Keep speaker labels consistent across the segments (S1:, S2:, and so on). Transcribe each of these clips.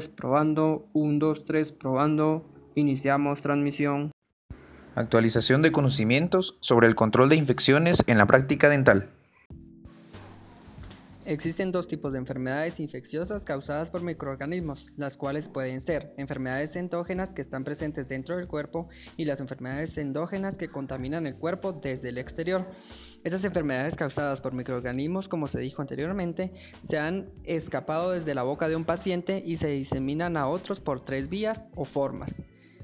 S1: 3, probando. 1, 2, 3, probando. Iniciamos transmisión.
S2: Actualización de conocimientos sobre el control de infecciones en la práctica dental.
S1: Existen dos tipos de enfermedades infecciosas causadas por microorganismos, las cuales pueden ser enfermedades endógenas que están presentes dentro del cuerpo y las enfermedades endógenas que contaminan el cuerpo desde el exterior. Estas enfermedades causadas por microorganismos, como se dijo anteriormente, se han escapado desde la boca de un paciente y se diseminan a otros por tres vías o formas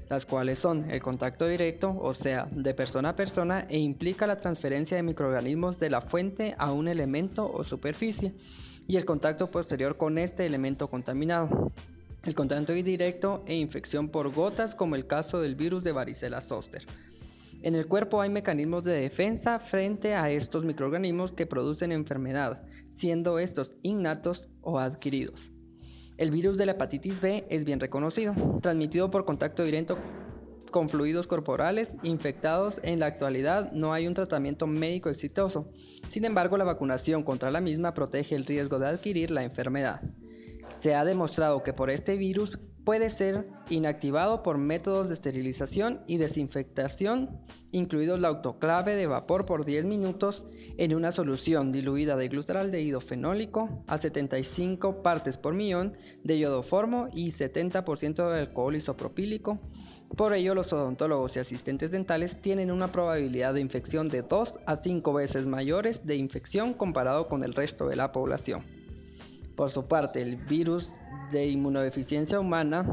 S1: las cuales son el contacto directo, o sea, de persona a persona, e implica la transferencia de microorganismos de la fuente a un elemento o superficie, y el contacto posterior con este elemento contaminado. El contacto indirecto e infección por gotas, como el caso del virus de varicela zoster. En el cuerpo hay mecanismos de defensa frente a estos microorganismos que producen enfermedad, siendo estos innatos o adquiridos. El virus de la hepatitis B es bien reconocido, transmitido por contacto directo con fluidos corporales infectados. En la actualidad no hay un tratamiento médico exitoso. Sin embargo, la vacunación contra la misma protege el riesgo de adquirir la enfermedad. Se ha demostrado que por este virus puede ser inactivado por métodos de esterilización y desinfectación, incluidos la autoclave de vapor por 10 minutos en una solución diluida de glutaraldehído fenólico a 75 partes por millón de iodoformo y 70% de alcohol isopropílico. Por ello, los odontólogos y asistentes dentales tienen una probabilidad de infección de 2 a 5 veces mayores de infección comparado con el resto de la población. Por su parte, el virus de inmunodeficiencia humana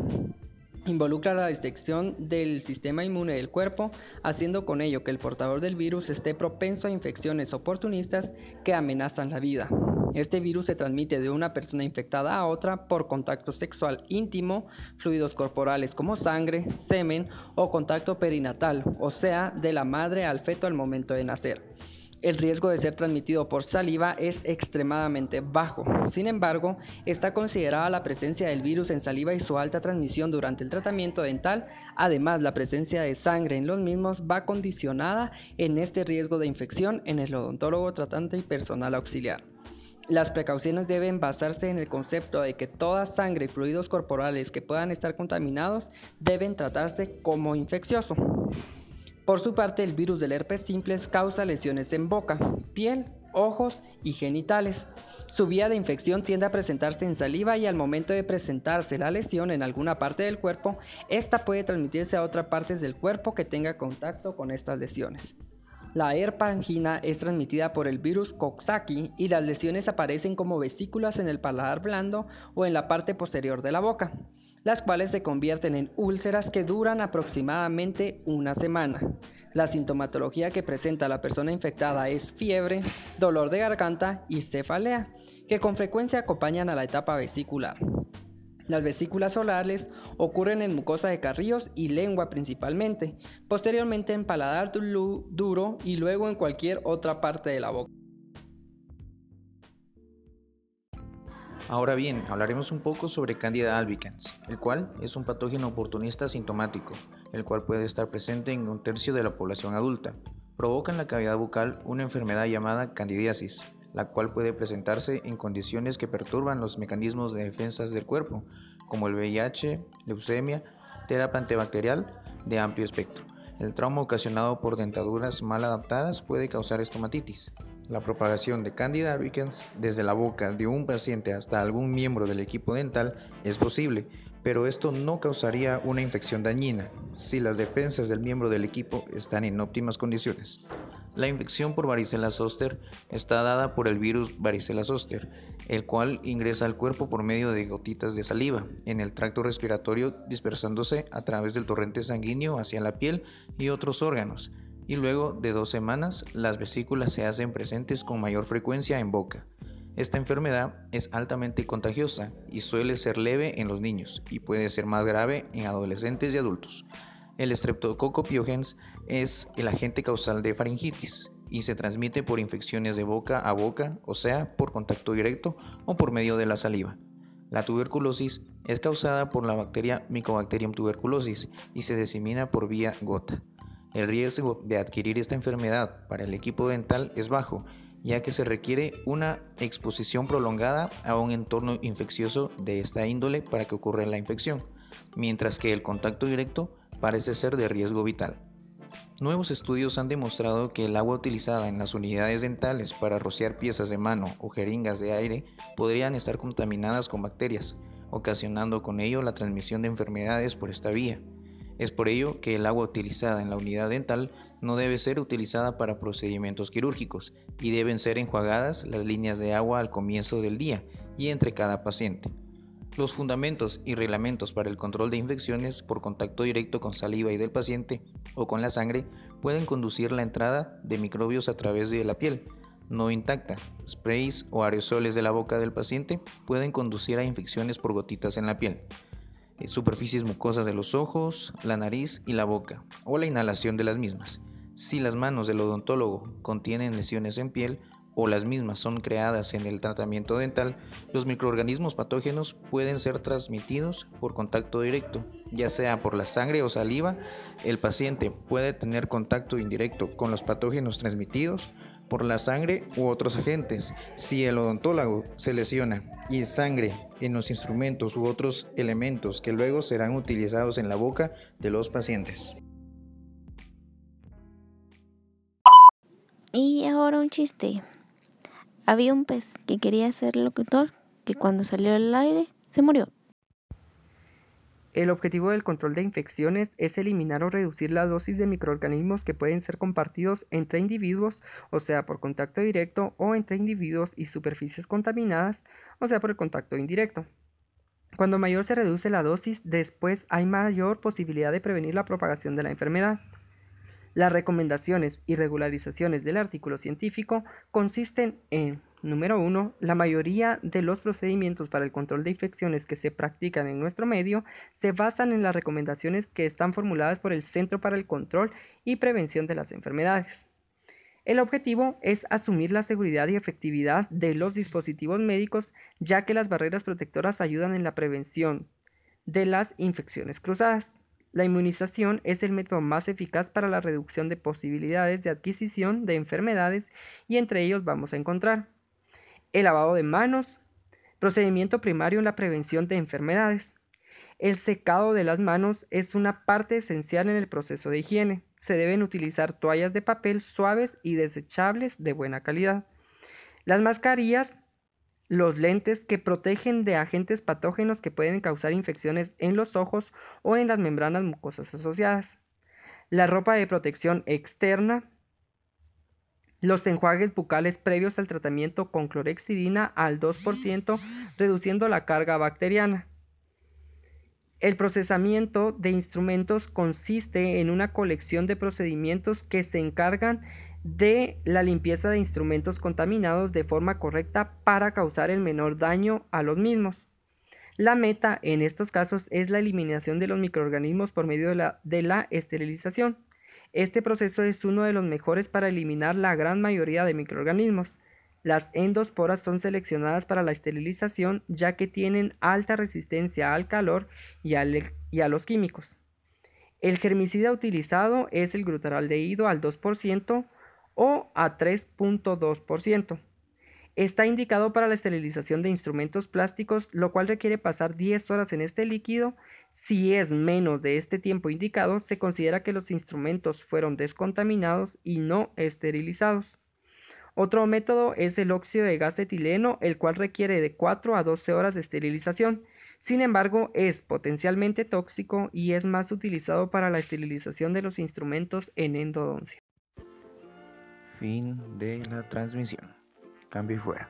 S1: involucra la detección del sistema inmune del cuerpo, haciendo con ello que el portador del virus esté propenso a infecciones oportunistas que amenazan la vida. Este virus se transmite de una persona infectada a otra por contacto sexual íntimo, fluidos corporales como sangre, semen o contacto perinatal, o sea, de la madre al feto al momento de nacer el riesgo de ser transmitido por saliva es extremadamente bajo. Sin embargo, está considerada la presencia del virus en saliva y su alta transmisión durante el tratamiento dental. Además, la presencia de sangre en los mismos va condicionada en este riesgo de infección en el odontólogo tratante y personal auxiliar. Las precauciones deben basarse en el concepto de que toda sangre y fluidos corporales que puedan estar contaminados deben tratarse como infeccioso. Por su parte, el virus del herpes simples causa lesiones en boca, piel, ojos y genitales. Su vía de infección tiende a presentarse en saliva y al momento de presentarse la lesión en alguna parte del cuerpo, esta puede transmitirse a otras partes del cuerpo que tenga contacto con estas lesiones. La herpangina es transmitida por el virus Coxsackie y las lesiones aparecen como vesículas en el paladar blando o en la parte posterior de la boca las cuales se convierten en úlceras que duran aproximadamente una semana. La sintomatología que presenta la persona infectada es fiebre, dolor de garganta y cefalea, que con frecuencia acompañan a la etapa vesicular. Las vesículas solares ocurren en mucosa de carrillos y lengua principalmente, posteriormente en paladar duro y luego en cualquier otra parte de la boca.
S2: Ahora bien, hablaremos un poco sobre Candida albicans, el cual es un patógeno oportunista sintomático, el cual puede estar presente en un tercio de la población adulta. Provoca en la cavidad bucal una enfermedad llamada candidiasis, la cual puede presentarse en condiciones que perturban los mecanismos de defensa del cuerpo, como el VIH, leucemia, terapia antibacterial de amplio espectro. El trauma ocasionado por dentaduras mal adaptadas puede causar estomatitis. La propagación de Candida albicans desde la boca de un paciente hasta algún miembro del equipo dental es posible, pero esto no causaría una infección dañina si las defensas del miembro del equipo están en óptimas condiciones. La infección por varicela zoster está dada por el virus varicela zoster, el cual ingresa al cuerpo por medio de gotitas de saliva en el tracto respiratorio dispersándose a través del torrente sanguíneo hacia la piel y otros órganos y luego de dos semanas las vesículas se hacen presentes con mayor frecuencia en boca. Esta enfermedad es altamente contagiosa y suele ser leve en los niños y puede ser más grave en adolescentes y adultos. El Streptococcus pyogenes es el agente causal de faringitis y se transmite por infecciones de boca a boca, o sea, por contacto directo o por medio de la saliva. La tuberculosis es causada por la bacteria Mycobacterium tuberculosis y se disemina por vía gota. El riesgo de adquirir esta enfermedad para el equipo dental es bajo ya que se requiere una exposición prolongada a un entorno infeccioso de esta índole para que ocurra la infección, mientras que el contacto directo parece ser de riesgo vital. Nuevos estudios han demostrado que el agua utilizada en las unidades dentales para rociar piezas de mano o jeringas de aire podrían estar contaminadas con bacterias, ocasionando con ello la transmisión de enfermedades por esta vía. Es por ello que el agua utilizada en la unidad dental no debe ser utilizada para procedimientos quirúrgicos y deben ser enjuagadas las líneas de agua al comienzo del día y entre cada paciente. Los fundamentos y reglamentos para el control de infecciones por contacto directo con saliva y del paciente o con la sangre pueden conducir la entrada de microbios a través de la piel no intacta. Sprays o aerosoles de la boca del paciente pueden conducir a infecciones por gotitas en la piel. Eh, superficies mucosas de los ojos, la nariz y la boca, o la inhalación de las mismas. Si las manos del odontólogo contienen lesiones en piel o las mismas son creadas en el tratamiento dental, los microorganismos patógenos pueden ser transmitidos por contacto directo, ya sea por la sangre o saliva. El paciente puede tener contacto indirecto con los patógenos transmitidos por la sangre u otros agentes. Si el odontólogo se lesiona y sangre en los instrumentos u otros elementos que luego serán utilizados en la boca de los pacientes.
S3: Y ahora un chiste. Había un pez que quería ser locutor que cuando salió al aire se murió.
S1: El objetivo del control de infecciones es eliminar o reducir la dosis de microorganismos que pueden ser compartidos entre individuos, o sea, por contacto directo, o entre individuos y superficies contaminadas, o sea, por el contacto indirecto. Cuando mayor se reduce la dosis, después hay mayor posibilidad de prevenir la propagación de la enfermedad. Las recomendaciones y regularizaciones del artículo científico consisten en Número 1. La mayoría de los procedimientos para el control de infecciones que se practican en nuestro medio se basan en las recomendaciones que están formuladas por el Centro para el Control y Prevención de las Enfermedades. El objetivo es asumir la seguridad y efectividad de los dispositivos médicos, ya que las barreras protectoras ayudan en la prevención de las infecciones cruzadas. La inmunización es el método más eficaz para la reducción de posibilidades de adquisición de enfermedades y entre ellos vamos a encontrar el lavado de manos, procedimiento primario en la prevención de enfermedades. El secado de las manos es una parte esencial en el proceso de higiene. Se deben utilizar toallas de papel suaves y desechables de buena calidad. Las mascarillas, los lentes que protegen de agentes patógenos que pueden causar infecciones en los ojos o en las membranas mucosas asociadas. La ropa de protección externa, los enjuagues bucales previos al tratamiento con clorexidina al 2%, reduciendo la carga bacteriana. El procesamiento de instrumentos consiste en una colección de procedimientos que se encargan de la limpieza de instrumentos contaminados de forma correcta para causar el menor daño a los mismos. La meta en estos casos es la eliminación de los microorganismos por medio de la, de la esterilización. Este proceso es uno de los mejores para eliminar la gran mayoría de microorganismos. Las endosporas son seleccionadas para la esterilización ya que tienen alta resistencia al calor y, a los químicos. El germicida utilizado es el glutaraldehído al 2% o a 3.2%. Está indicado para la esterilización de instrumentos plásticos, lo cual requiere pasar 10 horas en este líquido. Si es menos de este tiempo indicado, se considera que los instrumentos fueron descontaminados y no esterilizados. Otro método es el óxido de gas etileno, el cual requiere de 4 a 12 horas de esterilización. Sin embargo, es potencialmente tóxico y es más utilizado para la esterilización de los instrumentos en endodoncia.
S2: Fin de la transmisión. Cambio fuera.